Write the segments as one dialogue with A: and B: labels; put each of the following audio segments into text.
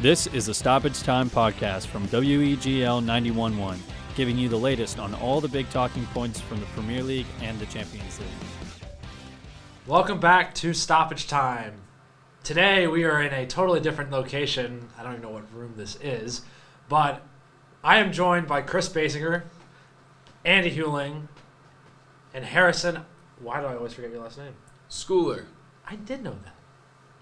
A: This is a Stoppage Time podcast from WEGL 911, giving you the latest on all the big talking points from the Premier League and the Champions League.
B: Welcome back to Stoppage Time. Today we are in a totally different location. I don't even know what room this is, but I am joined by Chris Basinger, Andy Hewling, and Harrison. Why do I always forget your last name?
C: Schooler.
B: I did know that.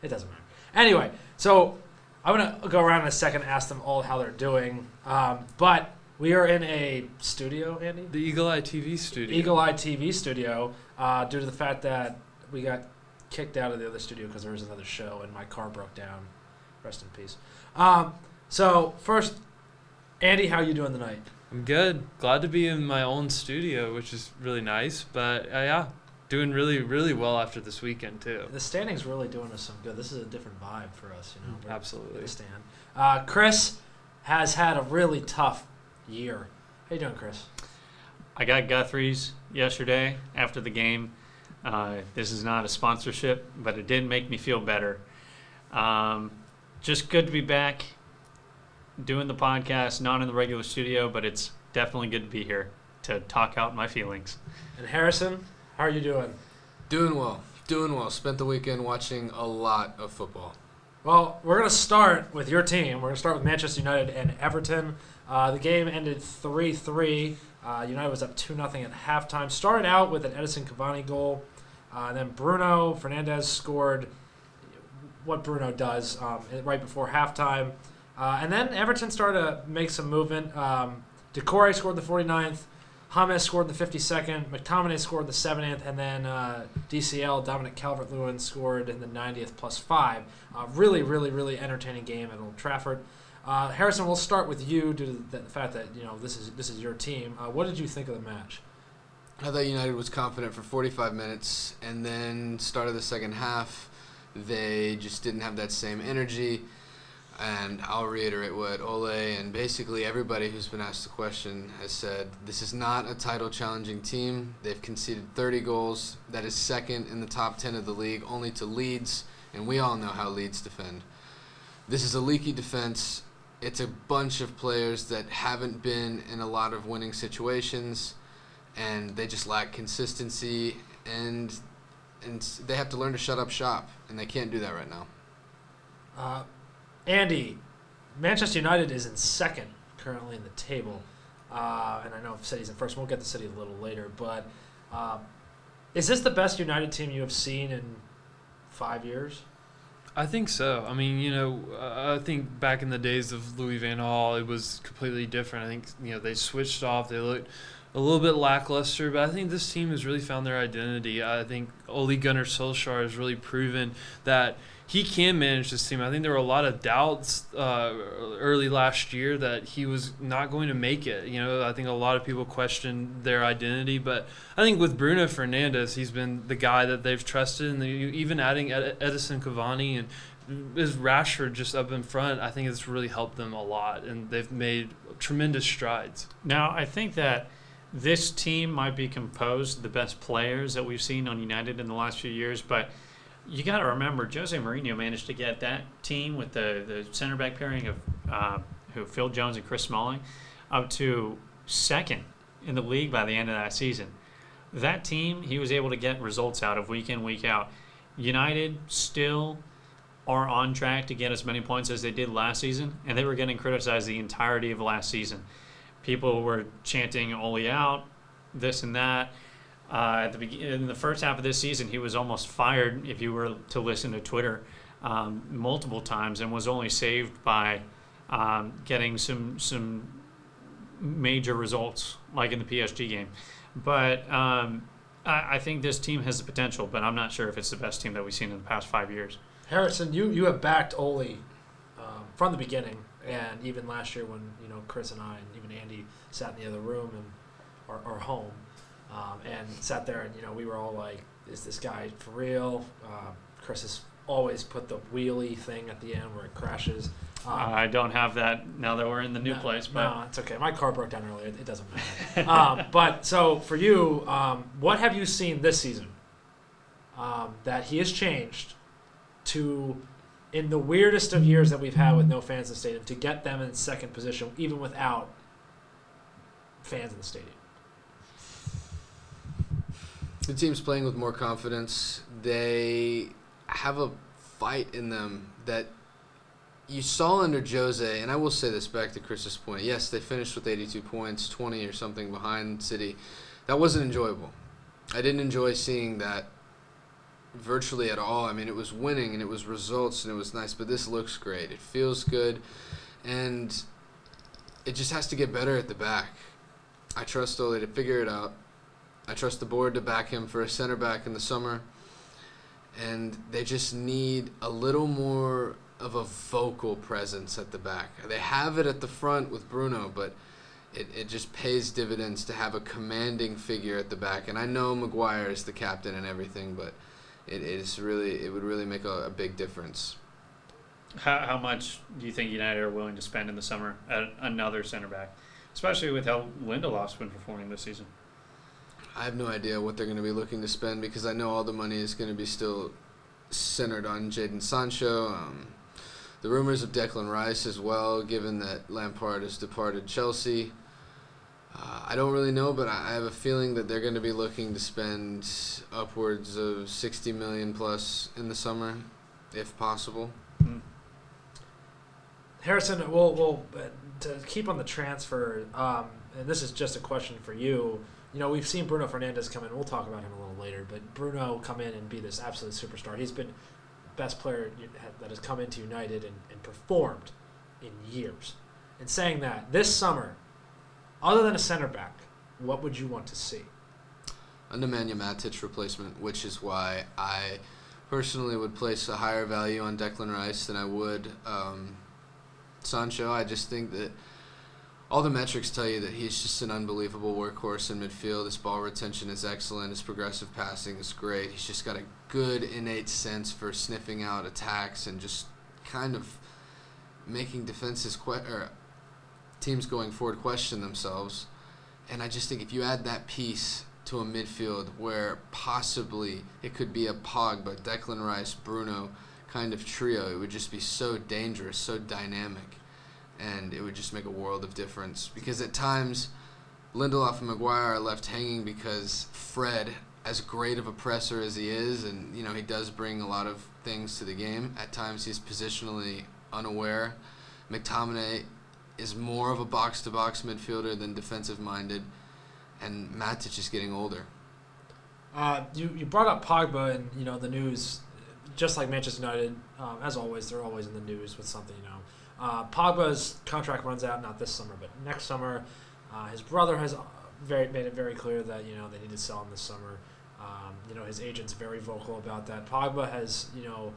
B: It doesn't matter. Anyway, so I'm gonna go around in a second, and ask them all how they're doing. Um, but we are in a studio, Andy.
C: The Eagle Eye TV studio.
B: Eagle Eye TV studio uh, due to the fact that we got kicked out of the other studio because there was another show and my car broke down. Rest in peace. Um, so first, Andy, how are you doing tonight?
C: I'm good. Glad to be in my own studio, which is really nice. But uh, yeah, doing really, really well after this weekend too.
B: The standing's really doing us some good. This is a different vibe for us, you know. We're
C: Absolutely.
B: at stand. Uh, Chris has had a really tough year. How you doing, Chris?
A: I got Guthrie's yesterday after the game. Uh, this is not a sponsorship, but it did make me feel better. Um, just good to be back doing the podcast, not in the regular studio, but it's definitely good to be here to talk out my feelings.
B: And Harrison, how are you doing?
D: Doing well. Doing well. Spent the weekend watching a lot of football.
B: Well, we're going to start with your team. We're going to start with Manchester United and Everton. Uh, the game ended 3 3. Uh, United was up 2 0 at halftime. Started out with an Edinson Cavani goal. Uh, then Bruno Fernandes scored what Bruno does um, right before halftime. Uh, and then Everton started to make some movement. Um, Doucouré scored the 49th. James scored the 52nd. McTominay scored the 70th. And then uh, DCL, Dominic Calvert Lewin, scored in the 90th plus five. Uh, really, really, really entertaining game at Old Trafford. Uh, Harrison, we'll start with you due to the, the fact that you know this is this is your team. Uh, what did you think of the match?
D: I thought United was confident for 45 minutes, and then started the second half. They just didn't have that same energy. And I'll reiterate what Ole and basically everybody who's been asked the question has said. This is not a title challenging team. They've conceded 30 goals. That is second in the top 10 of the league, only to Leeds, and we all know how Leeds defend. This is a leaky defense. It's a bunch of players that haven't been in a lot of winning situations and they just lack consistency and and they have to learn to shut up shop and they can't do that right now.
B: Uh, Andy, Manchester United is in second currently in the table, uh, and I know City's in first. We'll get to City a little later, but uh, is this the best United team you have seen in five years?
C: I think so. I mean, you know, I think back in the days of Louis Van Gaal, it was completely different. I think you know they switched off. They looked a little bit lackluster, but I think this team has really found their identity. I think Ole Gunnar Solskjaer has really proven that he can manage this team. I think there were a lot of doubts uh, early last year that he was not going to make it. You know, I think a lot of people questioned their identity, but I think with Bruno Fernandes, he's been the guy that they've trusted, and even adding Ed- Edinson Cavani and is Rashford just up in front. I think it's really helped them a lot, and they've made tremendous strides.
A: Now, I think that this team might be composed of the best players that we've seen on United in the last few years, but you got to remember Jose Mourinho managed to get that team with the, the center back pairing of uh, who Phil Jones and Chris Smalling up to second in the league by the end of that season. That team he was able to get results out of week in week out. United still are on track to get as many points as they did last season, and they were getting criticized the entirety of last season. People were chanting Ole out, this and that. Uh, at the be- in the first half of this season, he was almost fired if you were to listen to Twitter um, multiple times, and was only saved by um, getting some some major results, like in the PSG game. But um, I, I think this team has the potential, but I'm not sure if it's the best team that we've seen in the past five years.
B: Harrison, you, you have backed Ole um, from the beginning, and even last year when you know Chris and I and even Andy sat in the other room and our home, um, and sat there and you know we were all like, "Is this guy for real?" Uh, Chris has always put the wheelie thing at the end where it crashes. Um,
A: I don't have that now that we're in the new
B: no,
A: place, but
B: no, it's okay. My car broke down earlier. It doesn't matter. um, but so for you, um, what have you seen this season um, that he has changed to in the weirdest of years that we've had with no fans in the stadium to get them in second position, even without fans in the stadium.
D: The team's playing with more confidence. They have a fight in them that you saw under Jose, and I will say this back to Chris's point. Yes, they finished with 82 points, 20 or something behind City. That wasn't enjoyable. I didn't enjoy seeing that virtually at all. I mean, it was winning and it was results and it was nice, but this looks great. It feels good, and it just has to get better at the back. I trust Ole to figure it out. I trust the board to back him for a center back in the summer. And they just need a little more of a vocal presence at the back. They have it at the front with Bruno, but it, it just pays dividends to have a commanding figure at the back. And I know Maguire is the captain and everything, but it is really it would really make a, a big difference.
A: How, how much do you think United are willing to spend in the summer at another center back, especially with how Lindelof's been performing this season?
D: I have no idea what they're going to be looking to spend because I know all the money is going to be still centered on Jadon Sancho. Um, the rumors of Declan Rice as well, given that Lampard has departed Chelsea. Uh, I don't really know, but I have a feeling that they're going to be looking to spend upwards of 60 million plus in the summer, if possible.
A: Hmm.
B: Harrison, we'll, we'll uh, to keep on the transfer, um, and this is just a question for you. You know, we've seen Bruno Fernandes come in. We'll talk about him a little later, but Bruno come in and be this absolute superstar. He's been best player that has come into United and, and performed in years. And saying that, this summer, other than a center back, what would you want to see?
D: A Nemanja Matic replacement, which is why I personally would place a higher value on Declan Rice than I would um, Sancho. I just think that all the metrics tell you that he's just an unbelievable workhorse in midfield. His ball retention is excellent. His progressive passing is great. He's just got a good innate sense for sniffing out attacks and just kind of making defenses que- or teams going forward question themselves. And I just think if you add that piece to a midfield where possibly it could be a Pogba, Declan Rice, Bruno kind of trio, it would just be so dangerous, so dynamic and it would just make a world of difference. Because at times, Lindelof and Maguire are left hanging because Fred, as great of a presser as he is, and you know he does bring a lot of things to the game. At times, he's positionally unaware. McTominay is more of a box-to-box midfielder than defensive-minded, and Matic is getting older.
B: Uh, you you brought up Pogba and you know the news, just like Manchester United, um, as always, they're always in the news with something. You know, uh, Pogba's contract runs out not this summer, but next summer. Uh, his brother has very made it very clear that you know they need to sell him this summer. Um, you know his agent's very vocal about that. Pogba has you know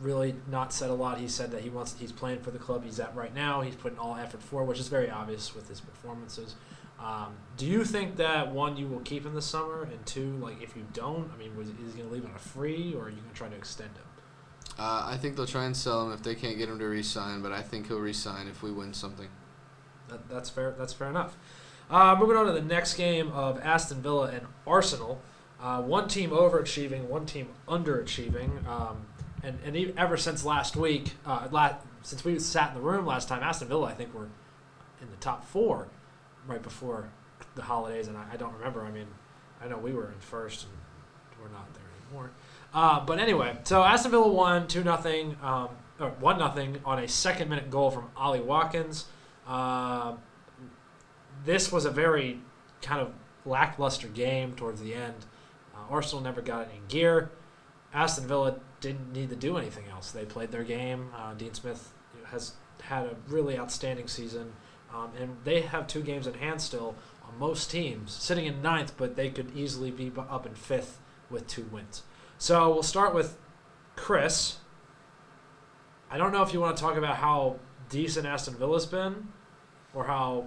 B: really not said a lot. He said that he wants he's playing for the club he's at right now. He's putting all effort for, which is very obvious with his performances. Um, do you think that one you will keep in the summer, and two, like if you don't, I mean, is he going to leave on a free, or are you going to try to extend him?
D: Uh, I think they'll try and sell him if they can't get him to re-sign, but I think he'll re-sign if we win something.
B: That, that's fair. That's fair enough. Uh, moving on to the next game of Aston Villa and Arsenal. Uh, one team overachieving, one team underachieving, um, and and ever since last week, uh, la- since we sat in the room last time, Aston Villa I think were in the top four right before the holidays, and I, I don't remember. I mean, I know we were in first, and we're not there anymore. Uh, but anyway, so Aston Villa won two nothing, um, or one nothing on a second minute goal from Ollie Watkins. Uh, this was a very kind of lackluster game towards the end. Uh, Arsenal never got it in gear. Aston Villa didn't need to do anything else. They played their game. Uh, Dean Smith has had a really outstanding season, um, and they have two games in hand still on most teams, sitting in ninth, but they could easily be up in fifth with two wins. So we'll start with Chris. I don't know if you want to talk about how decent Aston Villa's been or how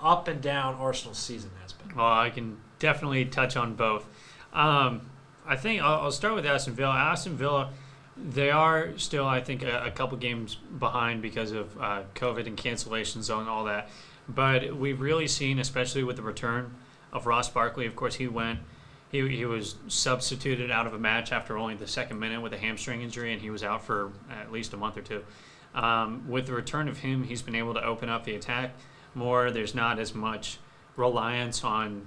B: up and down Arsenal's season has been.
A: Well, I can definitely touch on both. Um, I think I'll, I'll, start with Aston Villa. Aston Villa, they are still, I think, a, a couple games behind because of uh, COVID and cancellations and all that. But we've really seen, especially with the return of Ross Barkley, of course, he went he, he was substituted out of a match after only the second minute with a hamstring injury, and he was out for at least a month or two. Um, with the return of him, he's been able to open up the attack more. There's not as much reliance on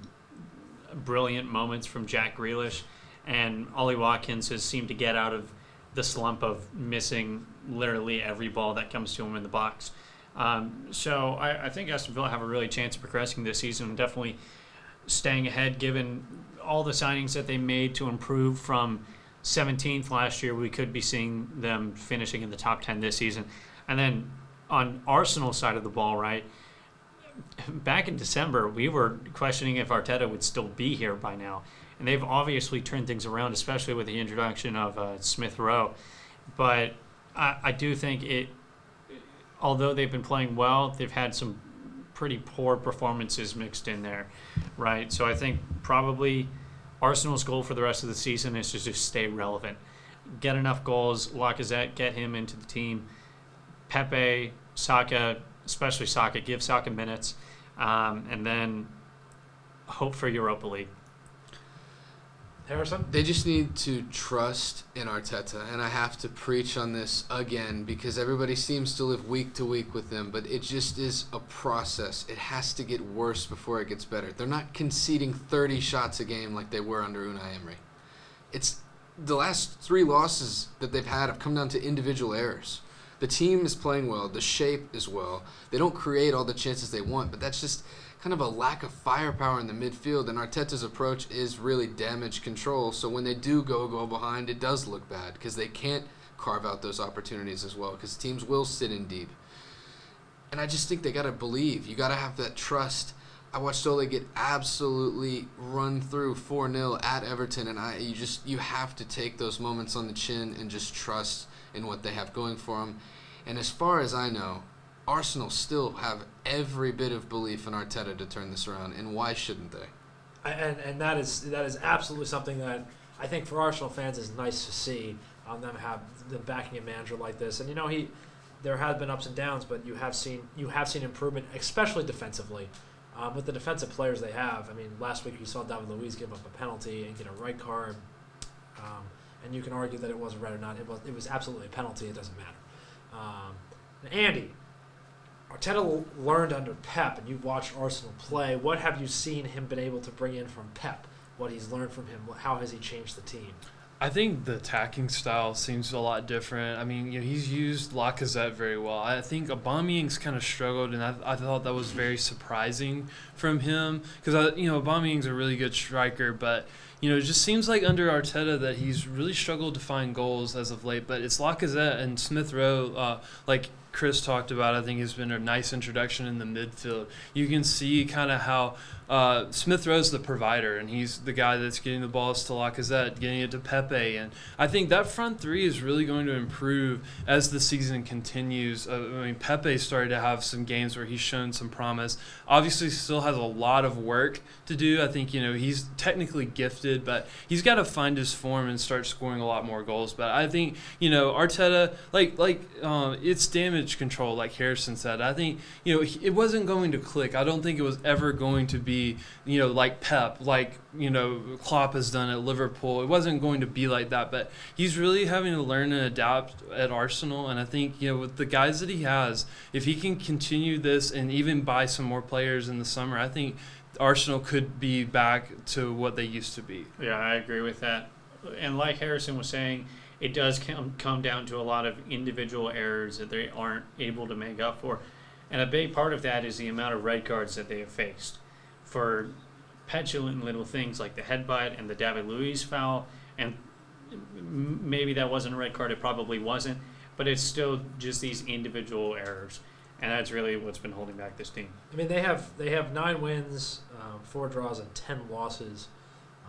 A: brilliant moments from Jack Grealish, and Ollie Watkins has seemed to get out of the slump of missing literally every ball that comes to him in the box. Um, so I, I think Aston Villa have a really chance of progressing this season, definitely staying ahead given all the signings that they made to improve from 17th last year. We could be seeing them finishing in the top 10 this season. And then on Arsenal side of the ball, right? Back in December, we were questioning if Arteta would still be here by now and they've obviously turned things around, especially with the introduction of uh, Smith Rowe. But I, I do think it, although they've been playing well, they've had some pretty poor performances mixed in there, right? So I think probably Arsenal's goal for the rest of the season is to just stay relevant, get enough goals. Lacazette, get him into the team. Pepe, Saka, especially Saka, give Saka minutes, um, and then hope for Europa League.
B: Harrison?
D: They just need to trust in Arteta, and I have to preach on this again because everybody seems to live week to week with them, but it just is a process. It has to get worse before it gets better. They're not conceding 30 shots a game like they were under Unai Emery. It's the last three losses that they've had have come down to individual errors. The team is playing well, the shape is well. They don't create all the chances they want, but that's just kind of a lack of firepower in the midfield, and Arteta's approach is really damage control. So when they do go go behind, it does look bad because they can't carve out those opportunities as well because teams will sit in deep. And I just think they got to believe. You got to have that trust. I watched Ole get absolutely run through 4-0 at Everton and I you just you have to take those moments on the chin and just trust in what they have going for them. And as far as I know, Arsenal still have every bit of belief in Arteta to turn this around, and why shouldn't they?
B: And and that is that is absolutely something that I think for Arsenal fans is nice to see um, them have them backing a manager like this. And you know he, there have been ups and downs, but you have seen you have seen improvement, especially defensively. Um, with the defensive players they have, I mean, last week you saw David Luiz give up a penalty and get a red card, um, and you can argue that it was red or not. It was it was absolutely a penalty. It doesn't matter. Um, Andy, Arteta learned under Pep, and you've watched Arsenal play. What have you seen him been able to bring in from Pep? What he's learned from him? How has he changed the team?
C: I think the attacking style seems a lot different. I mean, you know, he's used Lacazette very well. I think Aubameyang's kind of struggled, and I, I thought that was very surprising from him because you know Aubameyang's a really good striker, but you know it just seems like under Arteta that he's really struggled to find goals as of late. But it's Lacazette and Smith Rowe, uh, like Chris talked about, I think has been a nice introduction in the midfield. You can see kind of how uh, Smith Rowe's the provider, and he's the guy that's getting the balls to Lacazette, getting it to Pepe, and I think that front three is really going to improve as the season continues. Uh, I mean, Pepe started to have some games where he's shown some promise. Obviously, still has a lot of work to do. I think you know he's technically gifted, but he's got to find his form and start scoring a lot more goals. But I think you know Arteta, like like um, it's damage control, like Harrison said. I think you know it wasn't going to click. I don't think it was ever going to be you know, like Pep, like, you know, Klopp has done at Liverpool. It wasn't going to be like that, but he's really having to learn and adapt at Arsenal. And I think, you know, with the guys that he has, if he can continue this and even buy some more players in the summer, I think Arsenal could be back to what they used to be.
A: Yeah, I agree with that. And like Harrison was saying, it does come, come down to a lot of individual errors that they aren't able to make up for. And a big part of that is the amount of red cards that they have faced for petulant little things like the headbutt and the David Luiz foul, and maybe that wasn't a red card. It probably wasn't, but it's still just these individual errors, and that's really what's been holding back this team.
B: I mean, they have they have nine wins, um, four draws, and ten losses,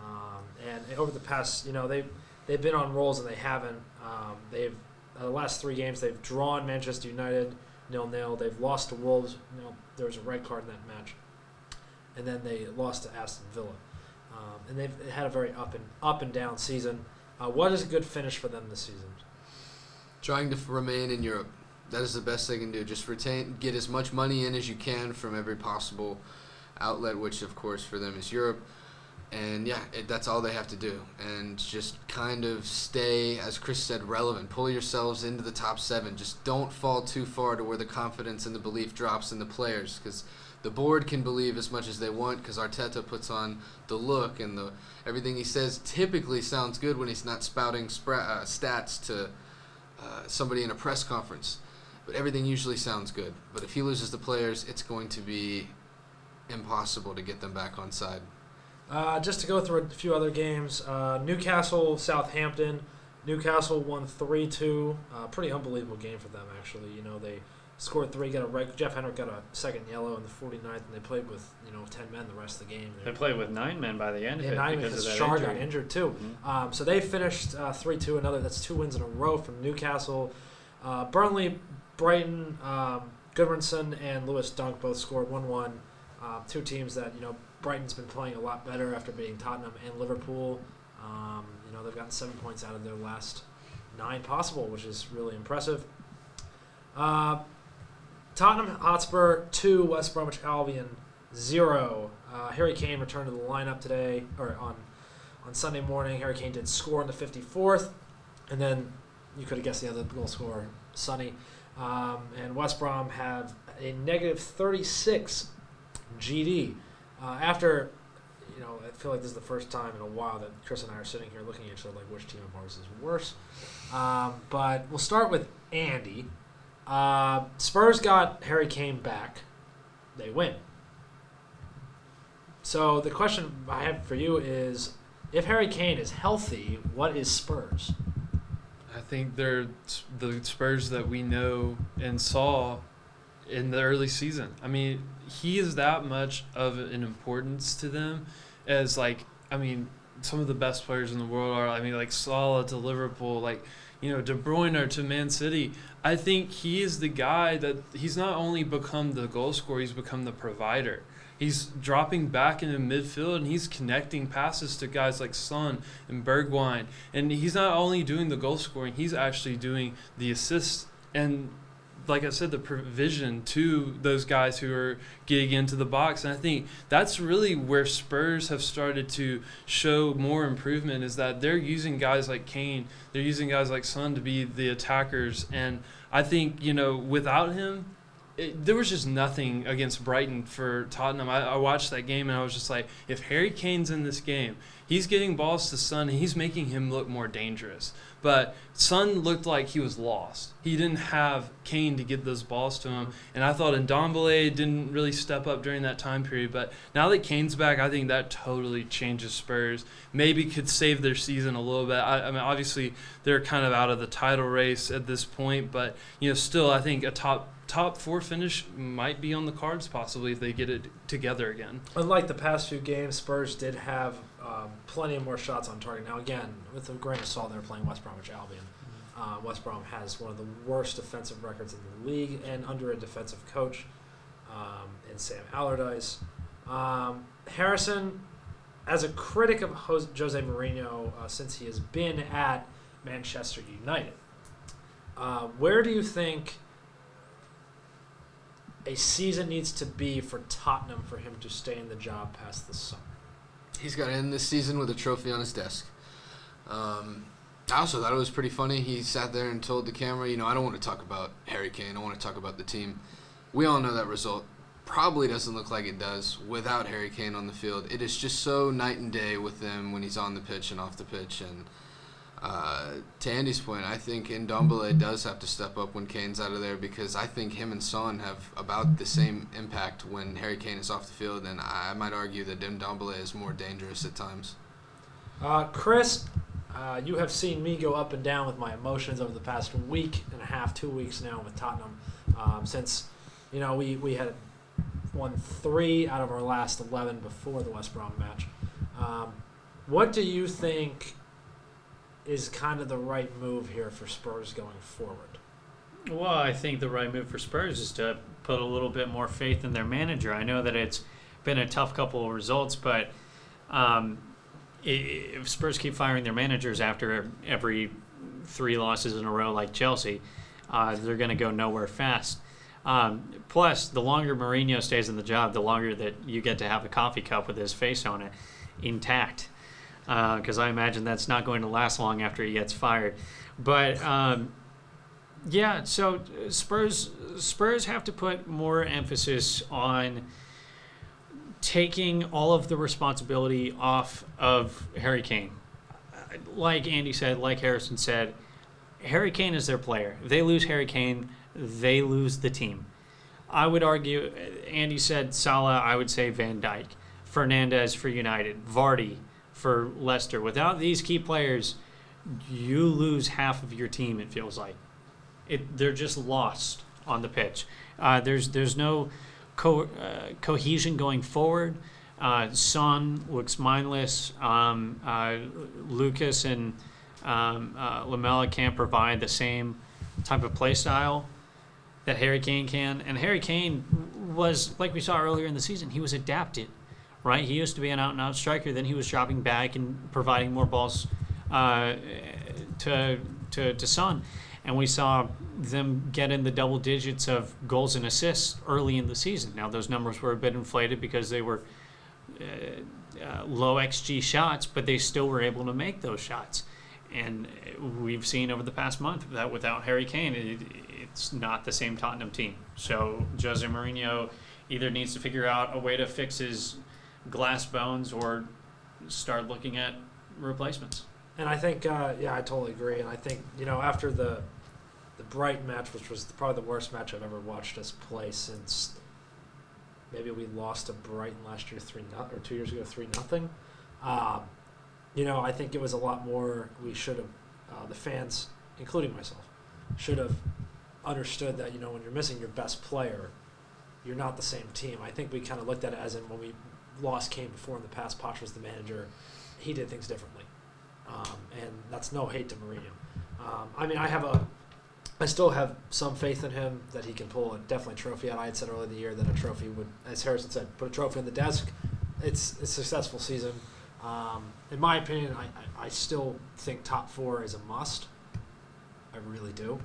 B: um, and over the past, you know, they they've been on rolls and they haven't. Um, they've uh, the last three games they've drawn Manchester United nil nil. They've lost to Wolves. You know, there was a red card in that match and then they lost to Aston Villa. Um, and they've had a very up and up and down season. Uh, what is a good finish for them this season?
D: Trying to remain in Europe. That is the best they can do. Just retain, get as much money in as you can from every possible outlet, which of course for them is Europe. And yeah, it, that's all they have to do. And just kind of stay, as Chris said, relevant. Pull yourselves into the top seven. Just don't fall too far to where the confidence and the belief drops in the players. Because the board can believe as much as they want because Arteta puts on the look and the everything he says typically sounds good when he's not spouting spra- uh, stats to uh, somebody in a press conference. But everything usually sounds good. But if he loses the players, it's going to be impossible to get them back on side.
B: Uh, just to go through a few other games, uh, Newcastle, Southampton. Newcastle won three two. Uh, pretty unbelievable game for them, actually. You know they scored three, got a red. Jeff Hendrick got a second yellow in the 49th, and they played with you know ten men the rest of the game.
A: They played with nine men by the end
B: Yeah,
A: of it
B: nine
A: because
B: because Shar
A: injury.
B: got injured too.
A: Mhm.
B: Um, so they finished uh, three two. Another that's two wins in a row from Newcastle. Uh, Burnley, Brighton, um, Gudmundsson, and Lewis Dunk both scored one one. Uh, two teams that you know Brighton's been playing a lot better after beating Tottenham and Liverpool. Um, you know they've gotten seven points out of their last nine possible, which is really impressive. Uh, Tottenham Hotspur two, West Bromwich Albion zero. Uh, Harry Kane returned to the lineup today or on on Sunday morning. Harry Kane did score in the 54th, and then you could have guessed the other goal scorer, Sonny. Um, and West Brom have a negative 36 GD uh, after. You know, I feel like this is the first time in a while that Chris and I are sitting here looking at each other like which team of ours is worse. Um, but we'll start with Andy. Uh, Spurs got Harry Kane back. They win. So the question I have for you is, if Harry Kane is healthy, what is Spurs?
C: I think they're the Spurs that we know and saw in the early season. I mean, he is that much of an importance to them as like I mean, some of the best players in the world are. I mean, like Salah to Liverpool, like you know De Bruyne to Man City. I think he is the guy that he's not only become the goal scorer, he's become the provider. He's dropping back into midfield and he's connecting passes to guys like Son and Bergwijn. And he's not only doing the goal scoring, he's actually doing the assists and like I said, the provision to those guys who are getting into the box. And I think that's really where Spurs have started to show more improvement is that they're using guys like Kane, they're using guys like Son to be the attackers. And I think, you know, without him, it, there was just nothing against Brighton for Tottenham. I, I watched that game and I was just like, if Harry Kane's in this game, he's getting balls to Son and he's making him look more dangerous. But Son looked like he was lost. He didn't have Kane to get those balls to him. And I thought Ndombele didn't really step up during that time period. But now that Kane's back, I think that totally changes Spurs. Maybe could save their season a little bit. I, I mean, obviously they're kind of out of the title race at this point, but you know, still, I think a top top four finish might be on the cards possibly if they get it together again.
B: Unlike the past few games, Spurs did have um, plenty of more shots on target. Now, again, with a grain of salt, they're playing West Bromwich Albion. Uh, West Brom has one of the worst defensive records in the league and under a defensive coach um, in Sam Allardyce. Um, Harrison, as a critic of Jose, Jose Mourinho uh, since he has been at Manchester United, uh, where do you think a season needs to be for Tottenham for him to stay in the job past the summer?
D: He's got to end this season with a trophy on his desk. Um, I also thought it was pretty funny. He sat there and told the camera, you know, I don't want to talk about Harry Kane. I want to talk about the team. We all know that result probably doesn't look like it does without Harry Kane on the field. It is just so night and day with him when he's on the pitch and off the pitch. And uh, to Andy's point, I think Ndombele does have to step up when Kane's out of there because I think him and Son have about the same impact when Harry Kane is off the field, and I might argue that Ndombele is more dangerous at times.
B: Uh, Chris, uh, you have seen me go up and down with my emotions over the past week and a half, two weeks now with Tottenham. Um, since, you know, we, we had won three out of our last 11 before the West Brom match. Um, what do you think is kind of the right move here for Spurs going forward?
A: Well, I think the right move for Spurs is to put a little bit more faith in their manager. I know that it's been a tough couple of results, but um, if Spurs keep firing their managers after every three losses in a row, like Chelsea, uh, they're going to go nowhere fast. Um, plus, the longer Mourinho stays in the job, the longer that you get to have a coffee cup with his face on it. intact, because I imagine that's not going to last long after he gets fired. But um, yeah, so uh, Spurs Spurs have to put more emphasis on taking all of the responsibility off of Harry Kane. Uh, Like Andy said, like Harrison said, Harry Kane is their player. If they lose Harry Kane, they lose the team. I would argue, uh, Andy said Salah, I would say Van Dijk, Fernandes for United, Vardy for Leicester. Without these key players, you lose half of your team, it feels like. It, they're just lost on the pitch. Uh, there's there's no co- uh, cohesion going forward. Uh, Son looks mindless. Um, uh, Lucas and um, uh, Lamela can't provide the same type of play style that Harry Kane can. And Harry Kane was, like we saw earlier in the season, he was adapted, right? He used to be an out and out striker. Then he was dropping back and providing more balls uh, to, to, to Son. And we saw them get in the double digits of goals and assists early in the season. Now, those numbers were a bit inflated because they were uh, uh, low XG shots, but they still were able to make those shots. And we've seen over the past month that without Harry Kane, it, it's not the same Tottenham team. So Jose Mourinho either needs to figure out a way to fix his glass bones or start looking at replacements.
B: And I think, uh, yeah, I totally agree. And I think, you know, after the the Brighton match, which was probably the worst match I've ever watched us play since maybe we lost to Brighton last year three not or two years ago three nothing. Um, you know, I think it was a lot more. We should have uh, the fans, including myself, should have understood that you know when you're missing your best player, you're not the same team. I think we kind of looked at it as in when we lost came before in the past. Poch was the manager. He did things differently, um, and that's no hate to Mourinho. Um, I mean, I have a, I still have some faith in him that he can pull a definitely trophy out. I had said earlier in the year that a trophy would, as Harrison said, put a trophy on the desk. It's, a successful season. Um, in my opinion, I, I, still think top four is a must. I really do,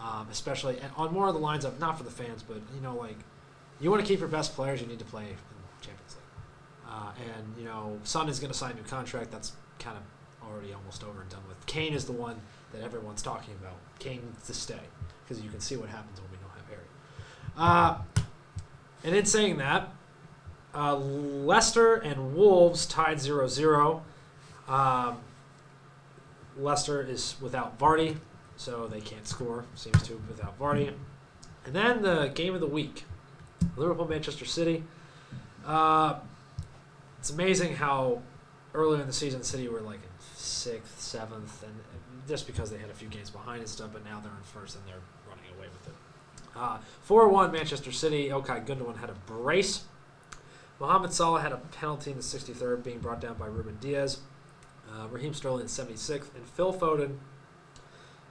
B: um, especially on more of the lines of not for the fans, but you know, like you want to keep your best players, you need to play in. Uh, and you know, Son is going to sign a new contract. That's kind of already almost over and done with. Kane is the one that everyone's talking about. Kane to stay because you can see what happens when we don't have Harry. Uh, and in saying that, uh, Leicester and Wolves tied 0 0. Um, Leicester is without Vardy, so they can't score, seems to, without Vardy. And then the game of the week Liverpool Manchester City. Uh, it's amazing how earlier in the season, City were like sixth, seventh, and and just because they had a few games behind and stuff, but now they're in first and they're running away with it. 4 1 Manchester City. Okay, Gundogan had a brace. Mohamed Salah had a penalty in the 63rd, being brought down by Ruben Dias. Uh, Raheem Sterling in 76th, and Phil Foden.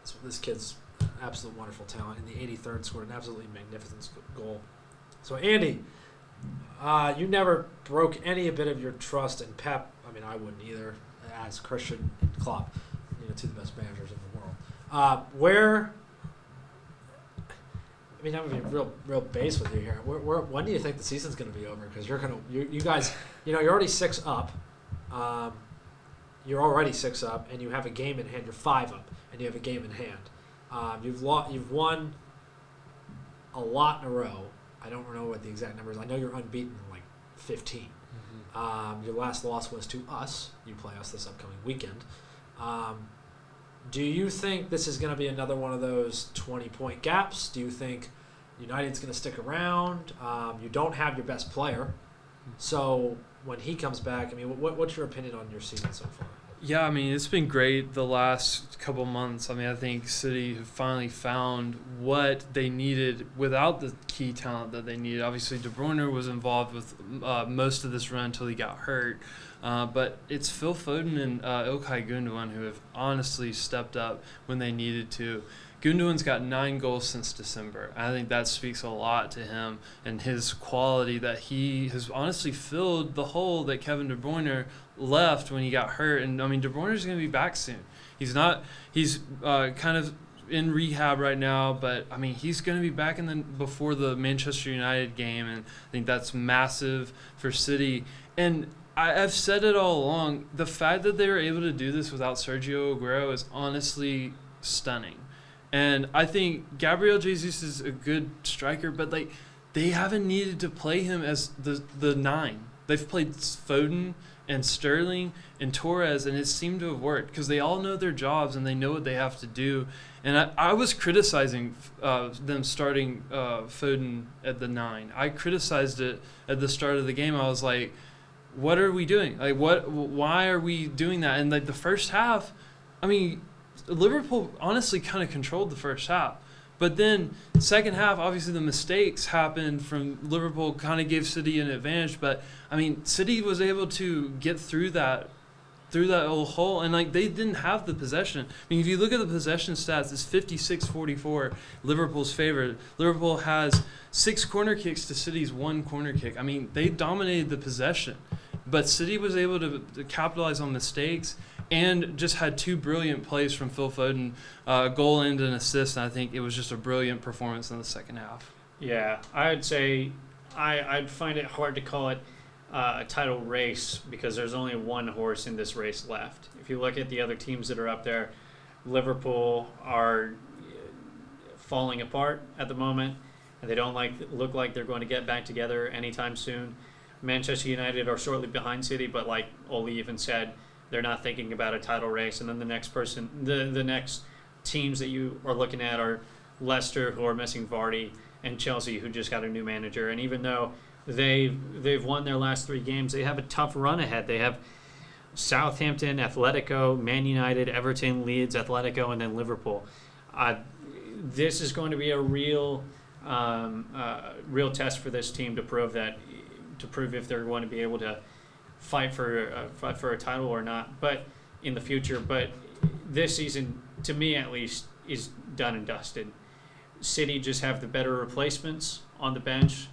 B: This, this kid's absolute wonderful talent. In the 83rd, scored an absolutely magnificent goal. So Andy, uh, you never broke any bit of your trust in Pep. I mean, I wouldn't either, as Christian and Klopp, you know, two of the best managers in the world. Uh, where? I mean, I'm gonna be real, real base with you here. Where, where, when do you think the season's going to be over? Because you're gonna, you, you guys, you know, you're already six up. Um, you're already six up, and you have a game in hand. You're five up, and you have a game in hand. Um, you've lo- you've won a lot in a row. I don't know what the exact numbers. I know you're unbeaten like 15. Um, your last loss was to us. You play us this upcoming weekend. Um, do you think this is going to be another one of those 20 point gaps? Do you think United's going to stick around? Um, you don't have your best player. So when he comes back, I mean, what, what's your opinion on your season so far?
C: Yeah, I mean, it's been great the last couple months. I mean, I think City have finally found what they needed without the key talent that they needed. Obviously, De Bruyne was involved with uh, most of this run until he got hurt. Uh, but it's Phil Foden and uh, Ilkay Gundogan who have honestly stepped up when they needed to. Gundogan's got nine goals since December. I think that speaks a lot to him and his quality that he has honestly filled the hole that Kevin De Bruyne left when he got hurt. And I mean, De Bruyne's going to be back soon. He's not. He's uh, kind of in rehab right now, but I mean, he's going to be back in the before the Manchester United game, and I think that's massive for City. And I, I've said it all along. The fact that they were able to do this without Sergio Aguero is honestly stunning. And I think Gabriel Jesus is a good striker, but like they haven't needed to play him as the the nine. They've played Foden and Sterling and Torres, and it seemed to have worked because they all know their jobs and they know what they have to do. And I, I was criticizing uh, them starting uh, Foden at the nine. I criticized it at the start of the game. I was like, "What are we doing? Like, what? Why are we doing that?" And like the first half, I mean, Liverpool honestly kind of controlled the first half. But then second half, obviously the mistakes happened from Liverpool kind of gave City an advantage. But I mean, City was able to get through that through that little hole and like they didn't have the possession. I mean, if you look at the possession stats, it's 56-44 Liverpool's favor. Liverpool has six corner kicks to City's one corner kick. I mean, they dominated the possession, but City was able to, to capitalize on mistakes and just had two brilliant plays from Phil Foden, uh, goal and an assist. And I think it was just a brilliant performance in the second half.
A: Yeah, I'd say I, I'd find it hard to call it uh, a title race because there's only one horse in this race left. If you look at the other teams that are up there, Liverpool are falling apart at the moment, and they don't like look like they're going to get back together anytime soon. Manchester United are shortly behind City, but like Ole even said, they're not thinking about a title race. And then the next person, the the next teams that you are looking at are Leicester, who are missing Vardy, and Chelsea, who just got a new manager. And even though they've they've won their last three games, they have a tough run ahead. They have Southampton, Atletico, Man United, Everton, Leeds, Atletico, and then Liverpool. Uh, this is going to be a real um, uh, real test for this team to prove that to prove if they're going to be able to fight for uh, fight for a title or not. But in the future, but this season, to me at least, is done and dusted. City just have the better replacements on the bench.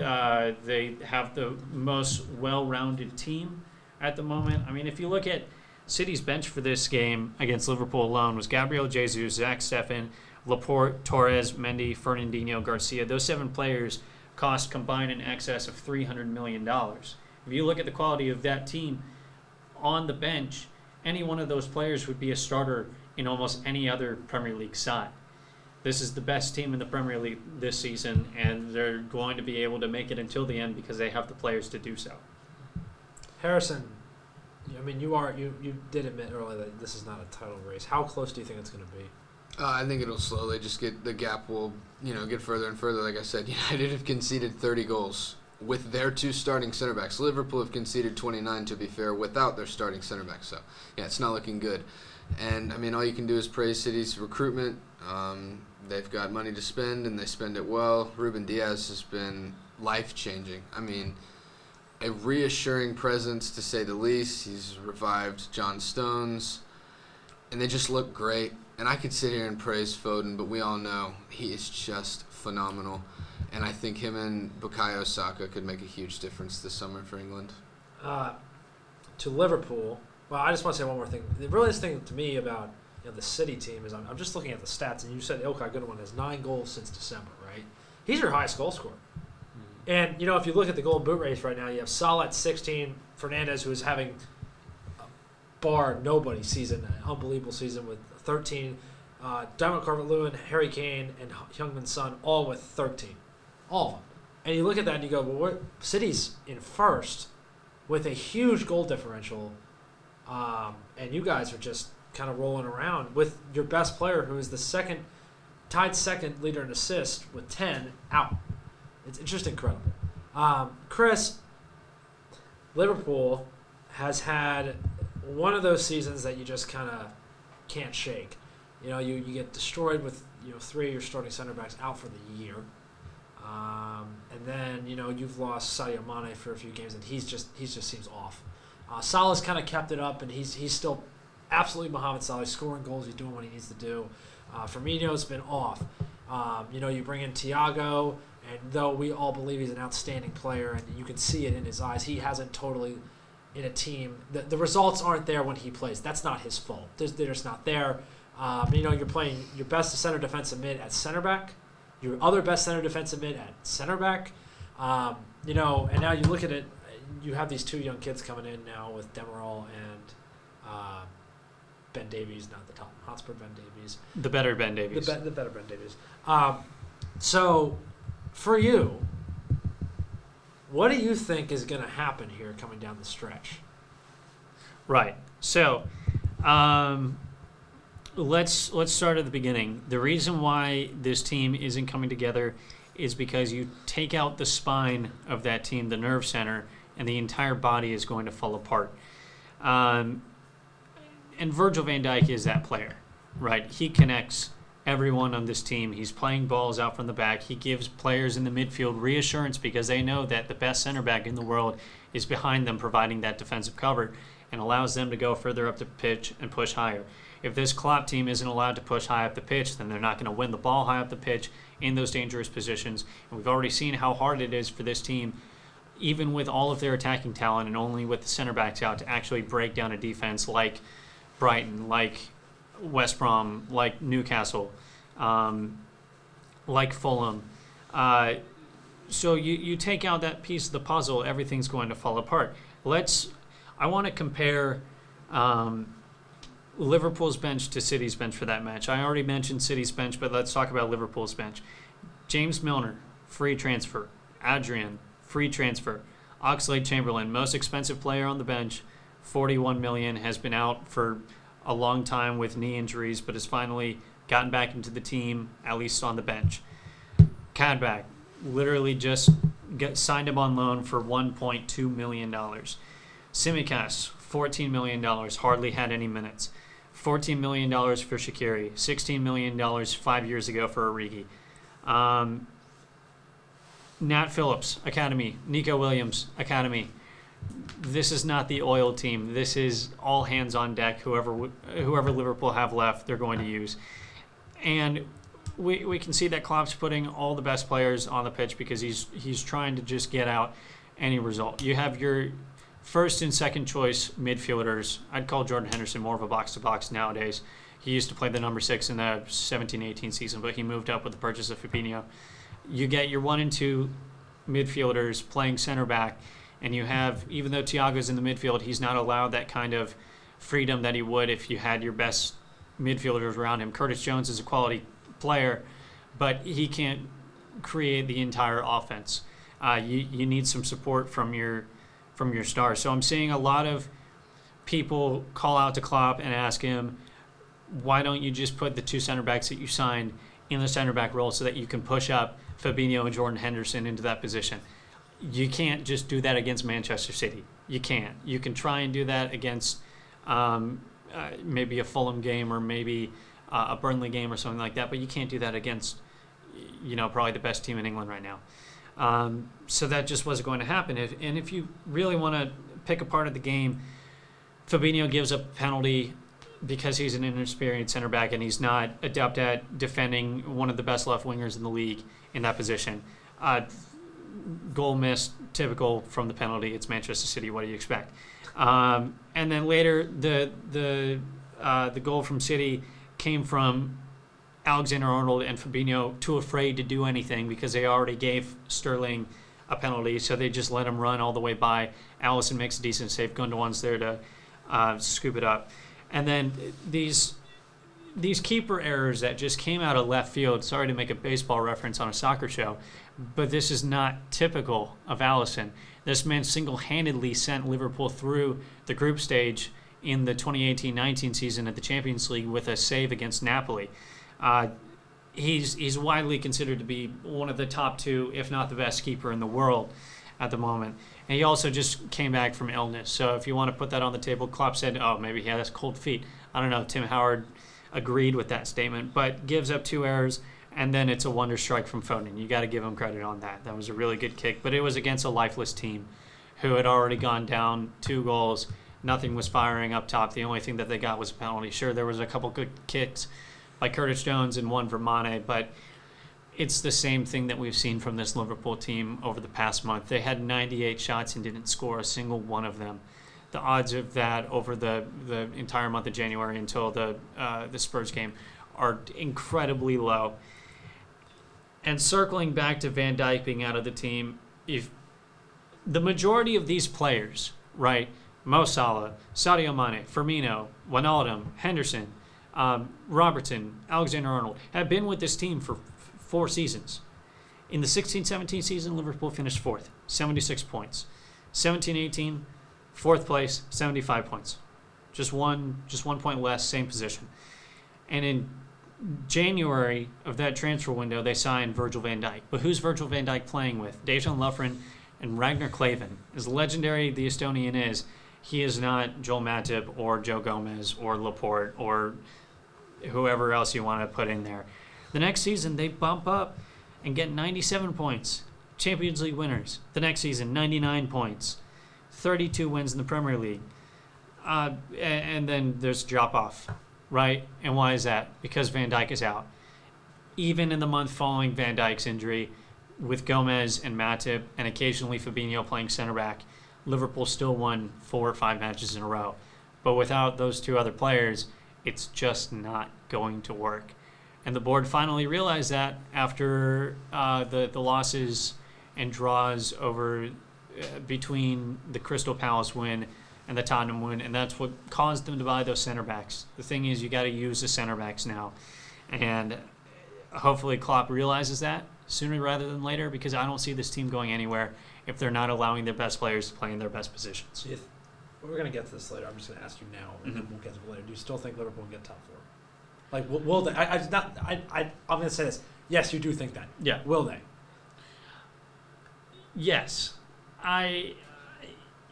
A: Uh, they have the most well-rounded team at the moment. I mean, if you look at City's bench for this game against Liverpool alone was Gabriel Jesus, Zach Steffen, Laporte, Torres, Mendy, Fernandinho, Garcia. Those seven players cost combined in excess of $300 million. If you look at the quality of that team on the bench, any one of those players would be a starter in almost any other Premier League side. This is the best team in the Premier League this season, and they're going to be able to make it until the end because they have the players to do so.
B: Harrison, I mean, you are you you did admit earlier that this is not a title race. How close do you think it's going to be?
D: Uh, I think it'll slowly just get the gap will you know get further and further. Like I said, United have conceded 30 goals with their two starting center backs. Liverpool have conceded 29 to be fair without their starting center back. So yeah, it's not looking good. And I mean, all you can do is praise City's recruitment. Um, they've got money to spend and they spend it well. Ruben Dias has been life changing. I mean, a reassuring presence to say the least. He's revived John Stones, and they just look great. And I could sit here and praise Foden, but we all know he is just phenomenal. And I think him and Bukayo Saka could make a huge difference this summer for England.
B: Uh, to Liverpool, well, I just want to say one more thing. The really thing to me about you know, the City team is I'm, I'm just looking at the stats, and you said Ilkay Gundogan has nine goals since December, right? He's your highest goal scorer. And you know, if you look at the goal boot race right now, you have Salah at 16, Fernandes who is having a bar nobody season, an unbelievable season with 13, uh, Diamond Carvalho, Harry Kane, and Heung-min Son all with 13, all of them. And you look at that and you go, well, what, City's in first with a huge goal differential, um, and you guys are just kind of rolling around with your best player, who is the second, tied second leader in assists with 10 out. It's, it's just incredible. Um, Chris, Liverpool has had one of those seasons that you just kind of can't shake. You know, you, you get destroyed with you know three of your starting center backs out for the year, um, and then you know you've lost Sadio Mane for a few games, and he's just he's just seems off. Uh, Salah's kind of kept it up, and he's he's still absolutely Mohamed Salah. Scoring goals. He's doing what he needs to do. Uh, Firmino's been off. Um, you know, you bring in Thiago, and though we all believe he's an outstanding player, and you can see it in his eyes, he hasn't totally in a team. The, the results aren't there when he plays. That's not his fault. They're, they're just not there. Um, you know, you're playing your best center defensive mid at center back, your other best center defensive mid at center back. Um, you know, and now you look at it, you have these two young kids coming in now with Demerol and uh, Ben Davies, not the Tottenham Hotspur Ben Davies,
A: The better Ben
B: the,
A: Davies.
B: be- the better Ben Davies. Um, so, for you, what do you think is going to happen here coming down the stretch?
A: Right. So, um, let's let's start at the beginning. The reason why this team isn't coming together is because you take out the spine of that team, the nerve center, and the entire body is going to fall apart. Um, and Virgil Van Dijk is that player, right? He connects everyone on this team. He's playing balls out from the back. He gives players in the midfield reassurance because they know that the best center back in the world is behind them, providing that defensive cover and allows them to go further up the pitch and push higher. If this Klopp team isn't allowed to push high up the pitch, then they're not going to win the ball high up the pitch in those dangerous positions. And we've already seen how hard it is for this team, even with all of their attacking talent and only with the center backs out, to actually break down a defense like Brighton, like West Brom, like Newcastle, um, like Fulham. Uh, so you, you take out that piece of the puzzle, everything's going to fall apart. Let's. I want to compare um, Liverpool's bench to City's bench for that match. I already mentioned City's bench, but let's talk about Liverpool's bench. James Milner, free transfer. Adrian, free transfer. Oxlade Chamberlain, most expensive player on the bench, 41 million, has been out for a long time with knee injuries, but has finally gotten back into the team, at least on the bench. Kabak, literally just get, signed him on loan for 1.2 million dollars. Tsimikas, $14 million, hardly had any minutes. $14 million for Shaqiri, $16 million five years ago for Origi. Um, Nat Phillips, Academy. Neco Williams, Academy. This is not the oil team. This is all hands on deck. Whoever whoever Liverpool have left, they're going to use. And we, we can see that Klopp's putting all the best players on the pitch because he's he's trying to just get out any result. You have your first and second choice midfielders. I'd call Jordan Henderson more of a box to box nowadays. He used to play the number six in the 17-18 season, but he moved up with the purchase of Fabinho. You get your one and two midfielders playing center back, and you have even though Thiago's in the midfield, he's not allowed that kind of freedom that he would if you had your best midfielders around him. Curtis Jones is a quality player, but he can't create the entire offense. Uh, you you need some support from your from your stars. So I'm seeing a lot of people call out to Klopp and ask him, why don't you just put the two center backs that you signed in the center back role so that you can push up Fabinho and Jordan Henderson into that position? You can't just do that against Manchester City. You can't. You can try and do that against um, uh, maybe a Fulham game or maybe uh, a Burnley game or something like that, but you can't do that against, you know, probably the best team in England right now. Um, so that just wasn't going to happen. If, and if you really want to pick apart of the game, Fabinho gives up a penalty because he's an inexperienced center back and he's not adept at defending one of the best left wingers in the league in that position. Uh, goal missed, typical from the penalty. It's Manchester City. What do you expect? Um, and then later, the the uh, the goal from City came from Alexander Arnold and Fabinho too afraid to do anything because they already gave Sterling a penalty, so they just let him run all the way by. Alisson makes a decent save. Gundogan's there to uh, scoop it up, and then these these keeper errors that just came out of left field. Sorry to make a baseball reference on a soccer show, but this is not typical of Alisson. This man single-handedly sent Liverpool through the group stage in the 2018-19 season at the Champions League with a save against Napoli. Uh, he's he's widely considered to be one of the top two, if not the best keeper in the world at the moment. And he also just came back from illness. So if you want to put that on the table, Klopp said, "Oh, maybe he has cold feet." I don't know. Tim Howard agreed with that statement, but gives up two errors, and then it's a wonder strike from Foden. You got to give him credit on that. That was a really good kick, but it was against a lifeless team who had already gone down two goals. Nothing was firing up top. The only thing that they got was a penalty. Sure, there was a couple good kicks by Curtis Jones and one for Mane, but it's the same thing that we've seen from this Liverpool team over the past month. They had 98 shots and didn't score a single one of them. The odds of that over the, the entire month of January until the uh, the Spurs game are incredibly low. And circling back to Van Dijk being out of the team, if the majority of these players, right? Mo Salah, Sadio Mane, Firmino, Wijnaldum, Henderson, um, Robertson, Alexander Arnold have been with this team for f- four seasons. In the 16-17 season, Liverpool finished fourth, 76 points. 17-18, fourth place, 75 points. Just one, just one point less, same position. And in January of that transfer window, they signed Virgil van Dijk. But who's Virgil van Dijk playing with? Dejan Lovren and Ragnar Klavan. As legendary the Estonian is, he is not Joel Matip or Joe Gomez or Laporte or whoever else you want to put in there. The next season, they bump up and get 97 points. Champions League winners. The next season, 99 points. 32 wins in the Premier League. Uh, and then there's drop off, right? And why is that? Because Van Dijk is out. Even in the month following Van Dijk's injury, with Gomez and Matip and occasionally Fabinho playing center back, Liverpool still won four or five matches in a row. But without those two other players, it's just not going to work. And the board finally realized that after uh, the, the losses and draws over uh, between the Crystal Palace win and the Tottenham win, and that's what caused them to buy those center backs. The thing is, you got to use the center backs now, and hopefully Klopp realizes that sooner rather than later, because I don't see this team going anywhere if they're not allowing their best players to play in their best positions.
B: Th- we're gonna get to this later. I'm just gonna ask you now, and then
A: Mhm.
B: we'll get to it later. Do you still think Liverpool will get top four? Like, will, will they? I, I not. I, I. I'm gonna say this. Yes, you do think that.
A: Yeah.
B: Will they?
A: Yes, I.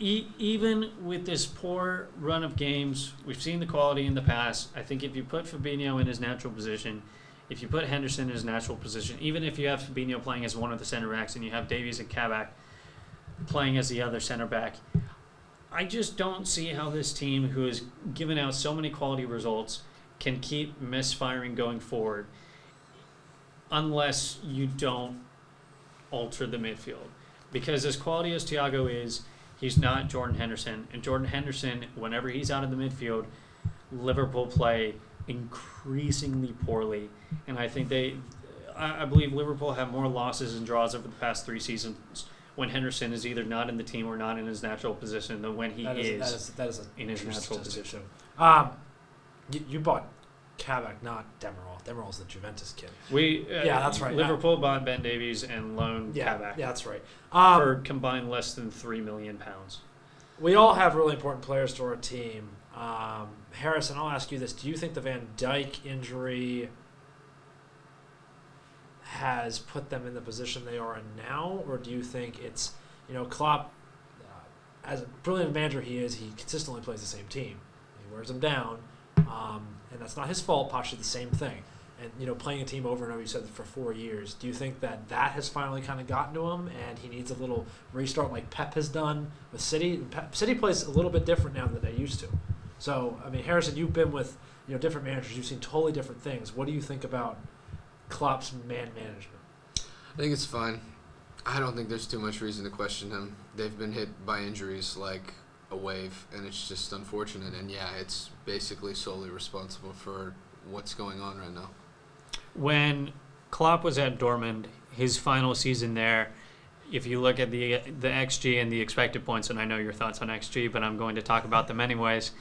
A: E- even with this poor run of games, we've seen the quality in the past. I think if you put Fabinho in his natural position, if you put Henderson in his natural position, even if you have Fabinho playing as one of the center backs and you have Davies and Kabak playing as the other center back, I just don't see how this team, who has given out so many quality results, can keep misfiring going forward unless you don't alter the midfield. Because as quality as Thiago is, he's not Jordan Henderson. And Jordan Henderson, whenever he's out of the midfield, Liverpool play increasingly poorly. And I think they, I, believe Liverpool have more losses and draws over the past three seasons when Henderson is either not in the team or not in his natural position than when he
B: That
A: is,
B: that is that is
A: in his natural
B: statistic.
A: position.
B: Um, you, you bought Kabak, not Demiral. Demiral's the Juventus kid.
A: We uh,
B: Yeah, that's right.
A: Liverpool bought Ben Davies and loaned
B: Yeah,
A: Kabak
B: yeah, that's right. Um,
A: for combined less than three million pounds.
B: we all have really important players to our team. Um, Harrison, I'll ask you this: Do you think the Van Dijk injury has put them in the position they are in now, or do you think it's you know Klopp, uh, as a brilliant manager he is, he consistently plays the same team. He wears them down, um, and that's not his fault. Did the same thing, and you know playing a team over and over. You said for four years. Do you think that that has finally kind of gotten to him, and he needs a little restart like Pep has done with City? Pep, City plays a little bit different now than they used to. So I mean, Harrison, you've been with you know different managers. You've seen totally different things. What do you think about Klopp's man management?
D: I think it's fine. I don't think there's too much reason to question him. They've been hit by injuries like a wave, and it's just unfortunate. And yeah, it's basically solely responsible for what's going on right now.
A: When Klopp was at Dortmund, his final season there, if you look at the the xG and the expected points, and I know your thoughts on xG, but I'm going to talk about them anyways.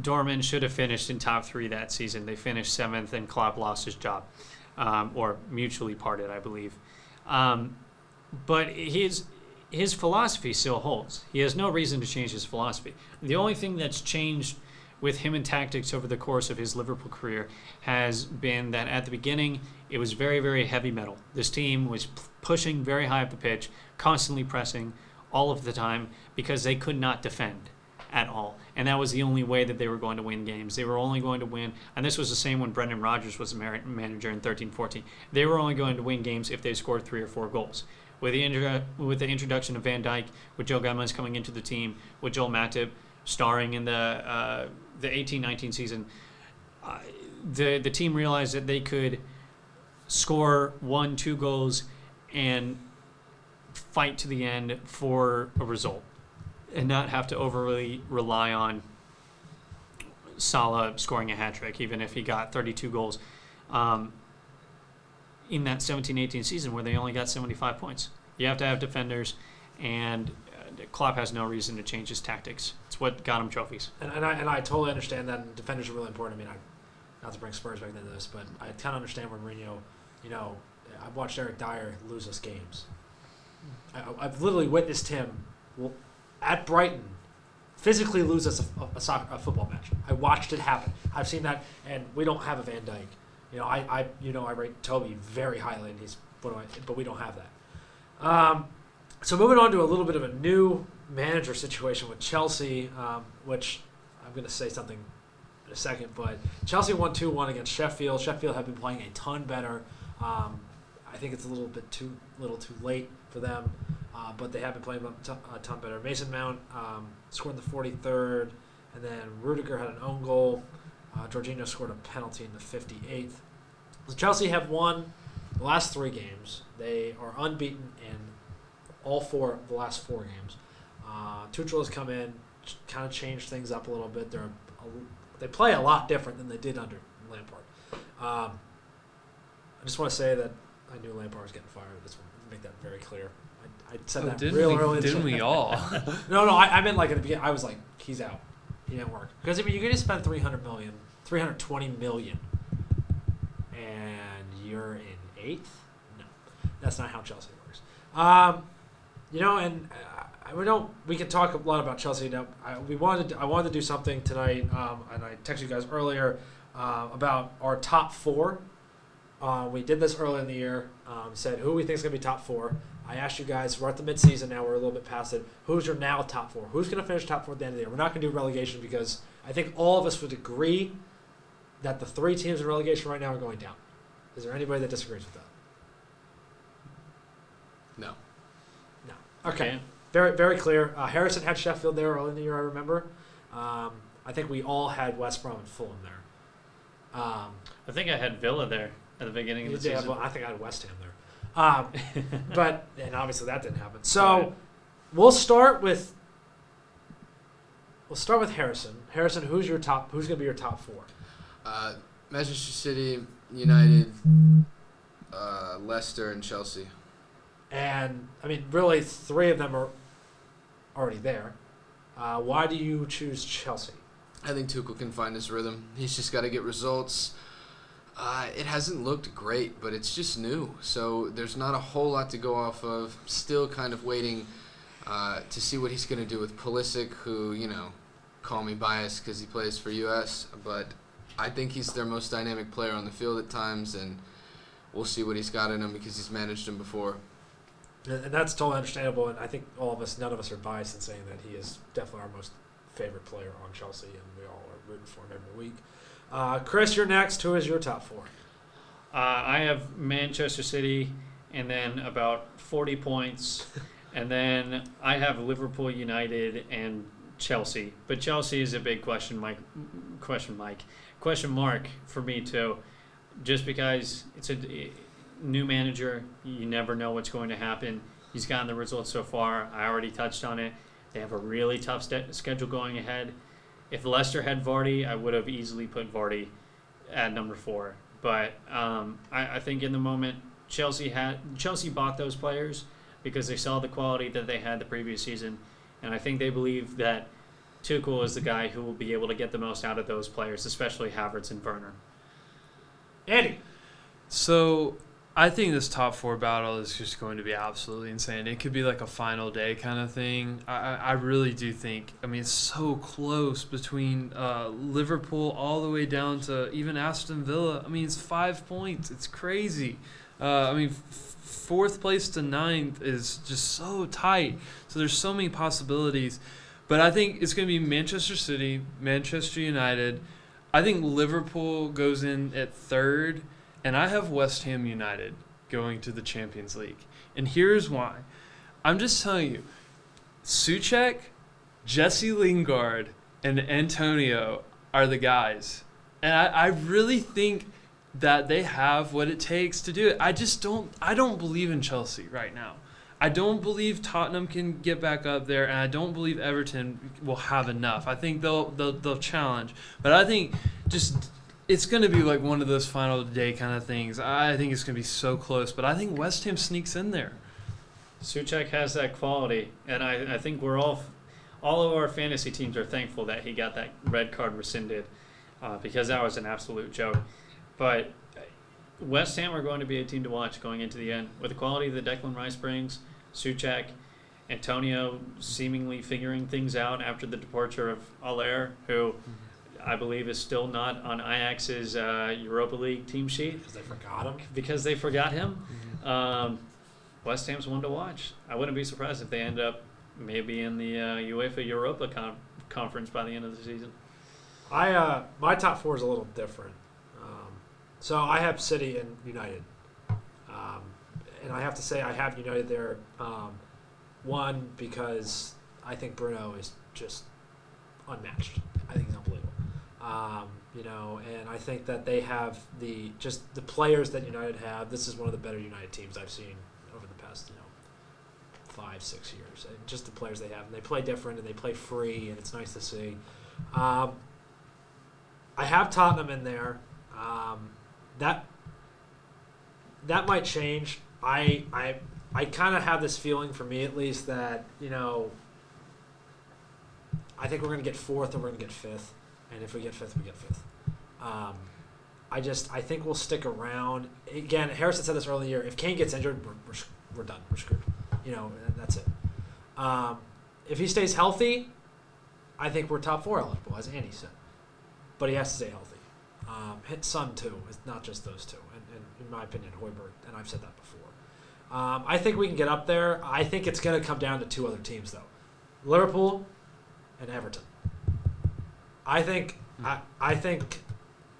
A: Dortmund should have finished in top three that season. They finished seventh, and Klopp lost his job, um, or mutually parted, I believe. Um, but his his philosophy still holds. He has no reason to change his philosophy. The only thing that's changed with him in tactics over the course of his Liverpool career has been that at the beginning it was very very heavy metal. This team was p- pushing very high up the pitch, constantly pressing all of the time because they could not defend at all. And that was the only way that they were going to win games. They were only going to win, and this was the same when Brendan Rodgers was a manager in 13 14. They were only going to win games if they scored three or four goals. With the, with the introduction of Van Dijk, with Joe Gomez coming into the team, with Joel Matip starring in the uh, the 18 19 season, uh, the, the team realized that they could score one, two goals and fight to the end for a result and not have to overly rely on Salah scoring a hat trick, even if he got 32 goals um, in that 17 18 season where they only got 75 points. You have to have defenders, and uh, Klopp has no reason to change his tactics. It's what got him trophies.
B: And, and I and I totally understand that. Defenders are really important. I mean, I, not to bring Spurs back into this, but I kind of understand where Mourinho. You know, I've watched Eric Dier lose us games. I, I've literally witnessed him at Brighton physically lose us a, a, soccer, a football match. I watched it happen. I've seen that, and we don't have a Van Dijk. You know, I, I you know I rate Toby very highly, and he's but we don't have that. Um, so moving on to a little bit of a new manager situation with Chelsea, um, which I'm going to say something in a second, but Chelsea won 2 1 against Sheffield. Sheffield have been playing a ton better. Um, I think it's a little bit too little too late for them, uh, but they have been playing a ton, better. Mason Mount um, scored in the 43rd, and then Rudiger had an own goal. Uh, Jorginho scored a penalty in the 58th. So Chelsea have won the last three games. They are unbeaten in all four the last four games. Uh, Tuchel has come in, kind of changed things up a little bit. They're a, they play a lot different than they did under Lampard. Um, I just want to say that I knew Lampard was getting fired. Let's make that very clear. I, said
C: Oh,
B: that
C: didn't
B: real
C: we,
B: early.
C: didn't we all?
B: No, no, I, I meant like at the beginning. I was like, he's out. He didn't work because I mean, you're going to spend 300 million, 320 million, and you're in eighth. No, that's not how Chelsea works. Um, you know, and uh, we don't. We can talk a lot about Chelsea now. I, we wanted. To, I wanted to do something tonight, um, and I texted you guys earlier uh, about our top four. Uh, we did this earlier in the year. Um, said who we think is going to be top four. I asked you guys. We're at the midseason now. We're a little bit past it. Who's your now top four? Who's going to finish top four at the end of the year? We're not going to do relegation because I think all of us would agree that the three teams in relegation right now are going down. Is there anybody that disagrees with that?
D: No.
B: No. Okay. Very, very clear. Uh, Harrison had Sheffield there early in the year. I remember. Um, I think we all had West Brom and Fulham there. Um,
A: I think I had Villa there at the beginning of the
B: yeah,
A: season.
B: well, I think I had West Ham there. Um, but and obviously that didn't happen. So
A: Right.
B: we'll start with we'll start with Harrison. Harrison, who's your top? Who's going to be your top four?
D: Uh, Manchester City, United, uh, Leicester, and Chelsea.
B: And I mean, really, three of them are already there. Uh, why do you choose Chelsea?
D: I think Tuchel can find his rhythm. He's just got to get results. Uh, it hasn't looked great, but it's just new, so there's not a whole lot to go off of. Still kind of waiting uh, to see what he's going to do with Pulisic, who you know, call me biased because he plays for U.S., but I think he's their most dynamic player on the field at times, and we'll see what he's got in him because he's managed him before.
B: And and that's totally understandable. And I think all of us, none of us are biased in saying that he is definitely our most favorite player on Chelsea, and we all are rooting for him every week. Uh, Chris, you're next. Who is your top four?
A: Uh, I have Manchester City, and then about 40 points, and then I have Liverpool United and Chelsea. But Chelsea is a big question, Mike. Question, Mike. Question mark for me too, just because it's a new manager. You never know what's going to happen. He's gotten the results so far. I already touched on it. They have a really tough st- schedule going ahead. If Leicester had Vardy, I would have easily put Vardy at number four. But um, I, I think in the moment, Chelsea had Chelsea bought those players because they saw the quality that they had the previous season, and I think they believe that Tuchel is the guy who will be able to get the most out of those players, especially Havertz and Werner.
B: Andy.
C: So I think this top four battle is just going to be absolutely insane. It could be like a final day kind of thing. I, I really do think. I mean, it's so close between uh, Liverpool all the way down to even Aston Villa. I mean, it's five points. It's crazy. Uh, I mean, f- fourth place to ninth is just so tight. So there's so many possibilities. But I think it's going to be Manchester City, Manchester United. I think Liverpool goes in at third, and I have West Ham United going to the Champions League. And here's why. I'm just telling you, Soucek, Jesse Lingard, and Antonio are the guys. And I, I really think that they have what it takes to do it. I just don't I don't believe in Chelsea right now. I don't believe Tottenham can get back up there, and I don't believe Everton will have enough. I think they'll they'll, they'll challenge, but I think just it's going to be like one of those final day kind of things. I think it's going to be so close, but I think West Ham sneaks in there.
A: Soucek has that quality, and I, I think we're all, all of our fantasy teams are thankful that he got that red card rescinded, uh, because that was an absolute joke. But West Ham are going to be a team to watch going into the end with the quality that Declan Rice brings, Soucek, Antonio seemingly figuring things out after the departure of Haller, who I believe is still not on Ajax's uh, Europa League team sheet
B: Because they forgot him.
A: because they forgot him. Um, West Ham's one to watch. I wouldn't be surprised if they end up maybe in the uh, UEFA Europa con- conference by the end of the season.
B: I uh, my top four is a little different. Um, so I have City and United, um, and I have to say I have United there. Um, one because I think Bruno is just unmatched. I think he's unbelievable. Um, you know, and I think that they have the just the players that United have. This is one of the better United teams I've seen over the past you know five six years. And just the players they have, and they play different and they play free, and it's nice to see. Um, I have Tottenham in there. Um, that that might change. I I I kind of have this feeling, for me at least, that you know. I think we're going to get fourth, and we're going to get fifth, and if we get fifth, we get fifth. Um, I just I think we'll stick around. Again, Harrison said this earlier. in the year. If Kane gets injured, we're, we're, we're done. We're screwed. You know, that's it. Um, if he stays healthy, I think we're top four eligible, as Andy said. But he has to stay healthy. Um, hit Sun too. It's not just those two, and, and in my opinion, Hojbjerg. And I've said that before. Um, I think we can get up there. I think it's going to come down to two other teams though, Liverpool and Everton. I think I, I think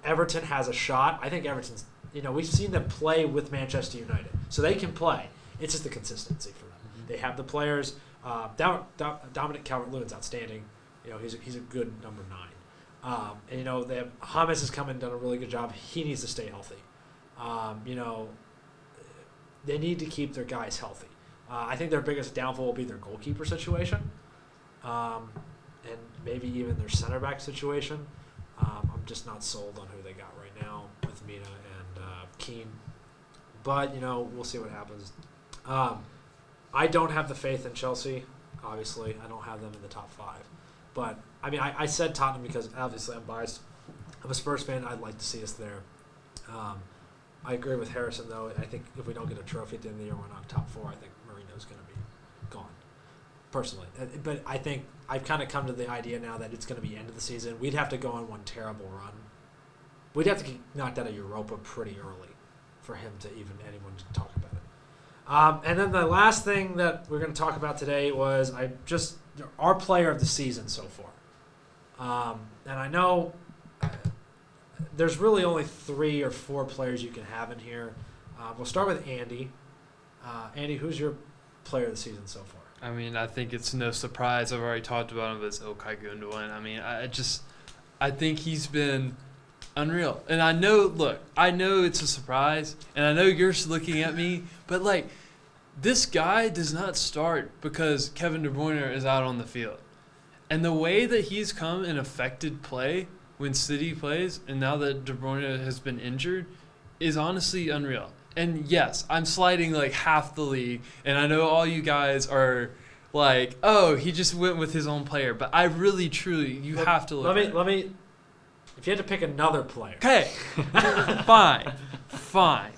B: Everton has a shot. I think Everton's. You know, we've seen them play with Manchester United, so they can play. It's just the consistency for them. They have the players. Uh, Dom, Dom, Dominic Calvert-Lewin's outstanding. You know, he's a, he's a good number nine. Um, and you know, they have, James has come and done a really good job. He needs to stay healthy. Um, you know, they need to keep their guys healthy. Uh, I think their biggest downfall will be their goalkeeper situation, um, maybe even their center back situation. Um, I'm just not sold on who they got right now with Mina and uh, Keane, but you know we'll see what happens. Um, I don't have the faith in Chelsea. Obviously, I don't have them in the top five. But I mean, I, I said Tottenham because obviously I'm biased. I'm a Spurs fan. I'd like to see us there. Um, I agree with Harrison though. I think if we don't get a trophy at the end of the year, we're not top four. I think Mourinho's going to be gone. Personally, Uh, but I think I've kind of come to the idea now that it's going to be end of the season. We'd have to go on one terrible run. We'd have to get knocked out of Europa pretty early for him to even anyone to talk about it. Um, and then the last thing that we're going to talk about today was I just our player of the season so far. Um, and I know uh, there's really only three or four players you can have in here. Uh, we'll start with Andy. Uh, Andy, who's your player of the season so far?
C: I mean, I think it's no surprise. I've already talked about him, it's Ilkay Gundogan. I mean, I just, I think he's been unreal. And I know, look, I know it's a surprise, and I know you're looking at me, but like, this guy does not start because Kevin De Bruyne is out on the field. And the way that he's come and affected play when City plays, and now that De Bruyne has been injured, is honestly unreal. And yes, I'm sliding like half the league, and I know all you guys are like, "Oh, he just went with his own player," but I really, truly, you
B: Let-
C: have to look.
B: Let me
C: at it.
B: let me. If you had to pick another player,
C: Okay, fine, fine,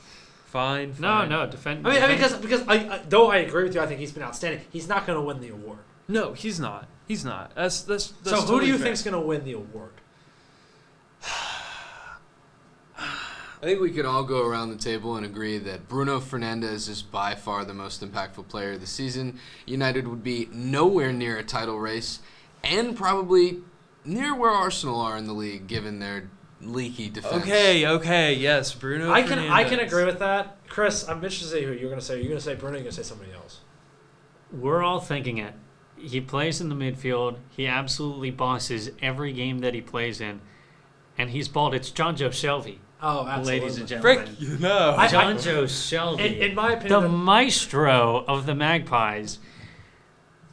C: fine.
A: No,
C: fine.
A: no, defend.
B: I mean, I mean, because because I, I though I agree with you, I think he's been outstanding. He's not going to win the award.
C: no, he's not. He's not. That's that's. that's
B: so who do you
C: fair.
B: think's going to win the award?
D: I think we could all go around the table and agree that Bruno Fernandes is by far the most impactful player of the season. United would be nowhere near a title race, and probably near where Arsenal are in the league, given their leaky defense.
C: Okay, okay, yes, Bruno.
B: I can I can agree with that, Chris. I'm interested to see who you're going to say. You're going to say Bruno. You're going to say somebody else.
A: We're all thinking it. He plays in the midfield. He absolutely bosses every game that he plays in, and he's bald. It's Jonjo Shelvey,
B: Oh, absolutely.
A: ladies and
C: Frick,
A: gentlemen.
C: you know.
B: I-
A: Jonjo Shelvey.
B: In, in my
A: the
B: opinion,
A: maestro of the Magpies.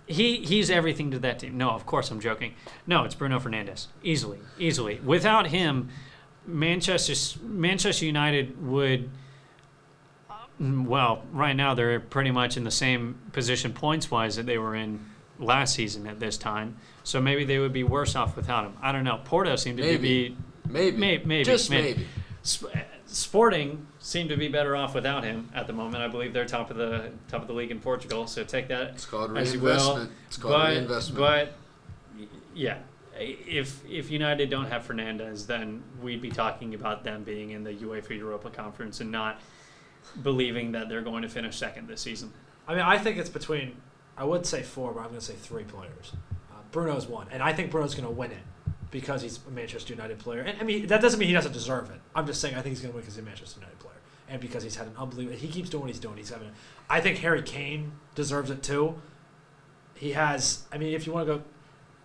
A: He he's everything to that team. No, of course I'm joking. No, it's Bruno Fernandes. Easily, easily. Without him, Manchester Manchester United would Well, right now they're pretty much in the same position points wise that they were in last season at this time. So maybe they would be worse off without him. I don't know. Porto seemed to
D: Maybe.
A: be
D: Maybe.
A: May- maybe,
D: Just
A: maybe.
D: Maybe.
A: Sp- Sporting seem to be better off without him at the moment. I believe they're top of the top of the league in Portugal. So take that
D: It's called
A: As you will.
D: It's called
A: but,
D: reinvestment.
A: But yeah, if if United don't have Fernandes, then we'd be talking about them being in the UEFA Europa Conference and not believing that they're going to finish second this season.
B: I mean, I think it's between. I would say four, but I'm going to say three players. Uh, Bruno's one, and I think Bruno's going to win it because he's a Manchester United player. And I mean, that doesn't mean he doesn't deserve it. I'm just saying I think he's going to win because he's a Manchester United player, and because he's had an unbelievable. He keeps doing what he's doing. He's having. I think Harry Kane deserves it too. He has. I mean, if you want to go,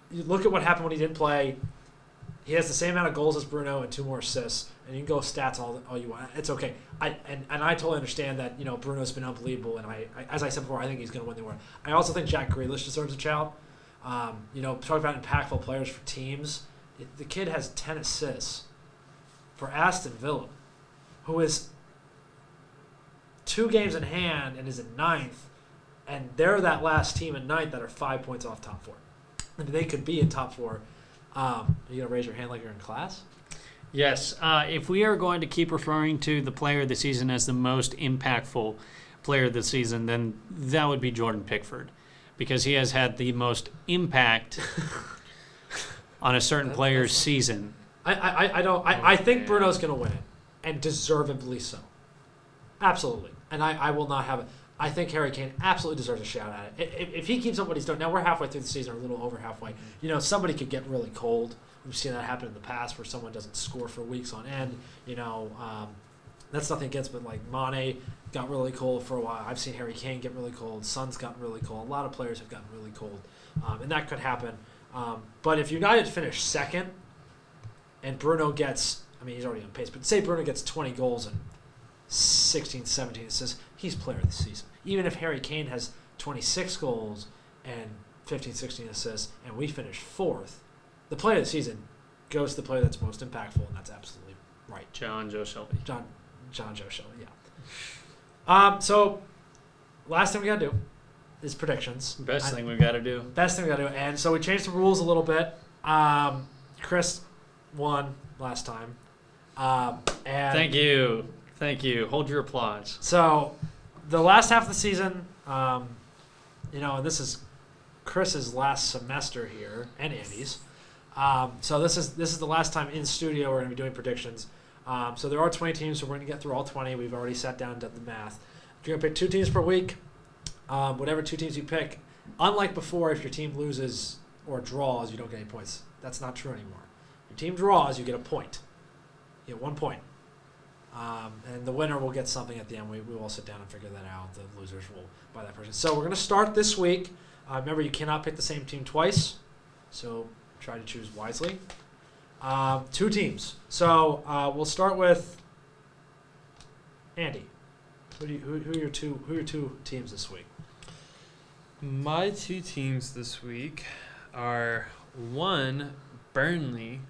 B: you look at what happened when he didn't play. He has the same amount of goals as Bruno and two more assists, and you can go stats all, all you want. It's okay. I and, and I totally understand that you know Bruno's been unbelievable, and I, I as I said before, I think he's going to win the award. I also think Jack Grealish deserves a shout. Um, you know, talk about impactful players for teams. The kid has ten assists for Aston Villa, who is two games in hand and is in ninth, and they're that last team in ninth that are five points off top four. I mean, they could be in top four. Um, are you gonna raise your hand like you're in class?
A: Yes, uh, if we are going to keep referring to the player of the season as the most impactful player of the season, then that would be Jordan Pickford, because he has had the most impact on a certain
B: That-
A: player's season.
B: I, I, I don't. I, I think
A: man.
B: Bruno's going to win it, and deservedly so. Absolutely, and I, I will not have it. I think Harry Kane absolutely deserves a shout at it. If, if he keeps up what he's doing, now we're halfway through the season, or a little over halfway. You know, somebody could get really cold. We've seen that happen in the past, where someone doesn't score for weeks on end. You know, um, that's nothing against, but like Mane got really cold for a while. I've seen Harry Kane get really cold. Son's gotten really cold. A lot of players have gotten really cold, um, and that could happen. Um, but if United finish second, and Bruno gets, I mean, he's already on pace, but say Bruno gets 20 goals and 16, 17 assists, he's player of the season. Even if Harry Kane has 26 goals and 15, 16 assists, and we finish fourth, the player of the season goes to the player that's most impactful, and that's absolutely right.
A: Jonjo Shelvey.
B: John, Jonjo Shelvey, yeah. Um, so, last thing we gotta do is predictions.
A: Best
B: I-
A: thing we've got to do.
B: Best thing we gotta do, and so we changed the rules a little bit. Um, Chris won last time. Um, and
A: Thank you. Thank you. Hold your applause.
B: So, the last half of the season, um, you know, and this is Chris's last semester here and Andy's. Um, so this is this is the last time in studio we're going to be doing predictions. Um, so there are 20 teams, so we're going to get through all 20. We've already sat down and done the math. You're going to pick two teams per week. Um, whatever two teams you pick, unlike before, if your team loses or draws, you don't get any points. That's not true anymore. Your team draws, you get a point. You get one point. Um, and the winner will get something at the end. We, we will sit down and figure that out. The losers will buy that person. So we're going to start this week. Uh, remember, you cannot pick the same team twice. So try to choose wisely. Um, two teams. So uh, we'll start with Andy. Who, do you, who, who are your two Who are your two teams this week?
C: My two teams this week are one Burnley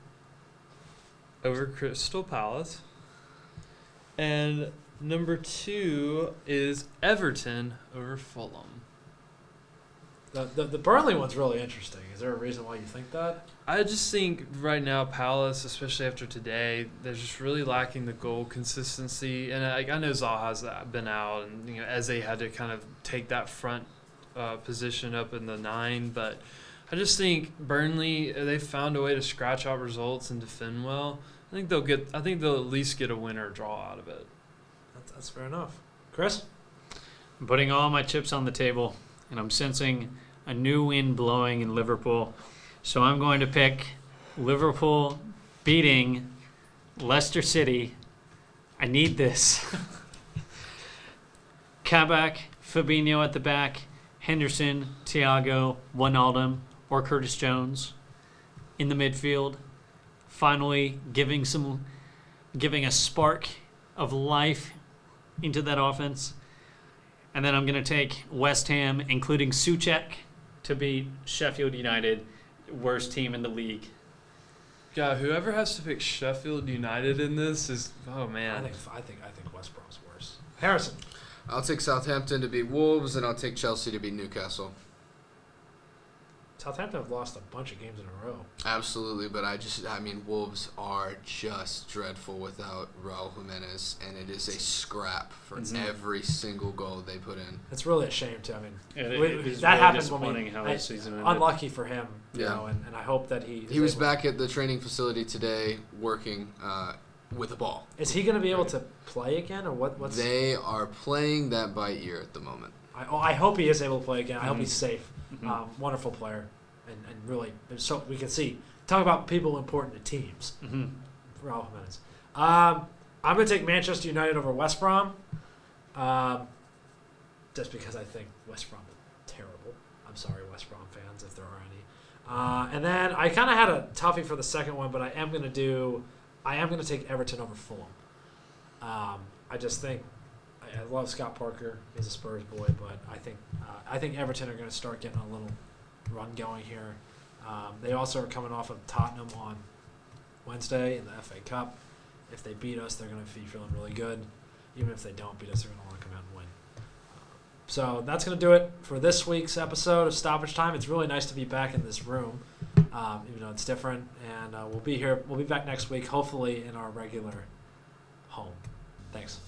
C: over Crystal Palace, and number two is Everton over Fulham.
B: The, the the Burnley one's really interesting. Is there a reason why you think that?
C: I just think right now Palace, especially after today, they're just really lacking the goal consistency. And I, I know Zaha's uh, been out, and you know Eze had to kind of take that front uh, position up in the nine. But I just think Burnley they found a way to scratch out results and defend well. I think they'll get. I think they'll at least get a win or a draw out of it.
B: That's, that's fair enough. Chris?
A: I'm putting all my chips on the table, and I'm sensing a new wind blowing in Liverpool. So I'm going to pick Liverpool beating Leicester City. I need this. Kabak, Fabinho at the back, Henderson, Thiago, Wijnaldum, or Curtis Jones in the midfield. Finally, giving some, giving a spark of life into that offense. And then I'm going to take West Ham, including Soucek, to beat Sheffield United, worst team in the league.
C: God, whoever has to pick Sheffield United in this is oh man.
B: I think I think I think West Brom's worse. Harrison.
D: I'll take Southampton to beat Wolves, and I'll take Chelsea to beat Newcastle.
B: Southampton have lost a bunch of games in a row.
D: Absolutely, but I just, I mean, Wolves are just dreadful without Raul Jimenez, and it is a scrap for
A: Mhm.
D: every single goal they put in.
B: It's really a shame too. I mean,
A: It,
B: we-
A: it is
B: that
A: really
B: happens when we.
A: disappointing how
B: I-
A: season ended.
B: unlucky for him, you
D: Yeah.
B: know, and, and I hope that he.
D: He was
B: able-
D: back at the training facility today working uh, with the ball.
B: Is he going to be able to play again, or what? What's
D: They are playing that by ear at the moment.
B: I, oh, I hope he is able to play again. I hope he's safe.
A: Mhm.
B: Um, wonderful player, and, and really, so we can see. Talk about people important to teams.
A: Mhm.
B: Raul Jimenez. Um, I'm going to take Manchester United over West Brom, um, just because I think West Brom is terrible. I'm sorry, West Brom fans, if there are any. Uh, and then I kind of had a toughie for the second one, but I am going to do. I am going to take Everton over Fulham. Um, I just think I, I love Scott Parker. He's a Spurs boy, but I think uh, I think Everton are going to start getting a little run going here. Um, they also are coming off of Tottenham on Wednesday in the FA Cup. If they beat us, they're going to be feeling really good. Even if they don't beat us, they're going to want to come. So that's going to do it for this week's episode of Stoppage Time. It's really nice to be back in this room, um, even though it's different. And uh, we'll be here. We'll be back next week, hopefully in our regular home. Thanks.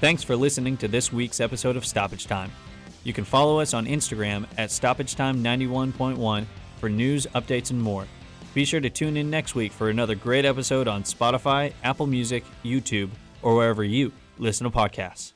E: Thanks for listening to this week's episode of Stoppage Time. You can follow us on Instagram at Stoppage Time 91.1 for news, updates, and more. Be sure to tune in next week for another great episode on Spotify, Apple Music, YouTube, or wherever you listen to podcasts.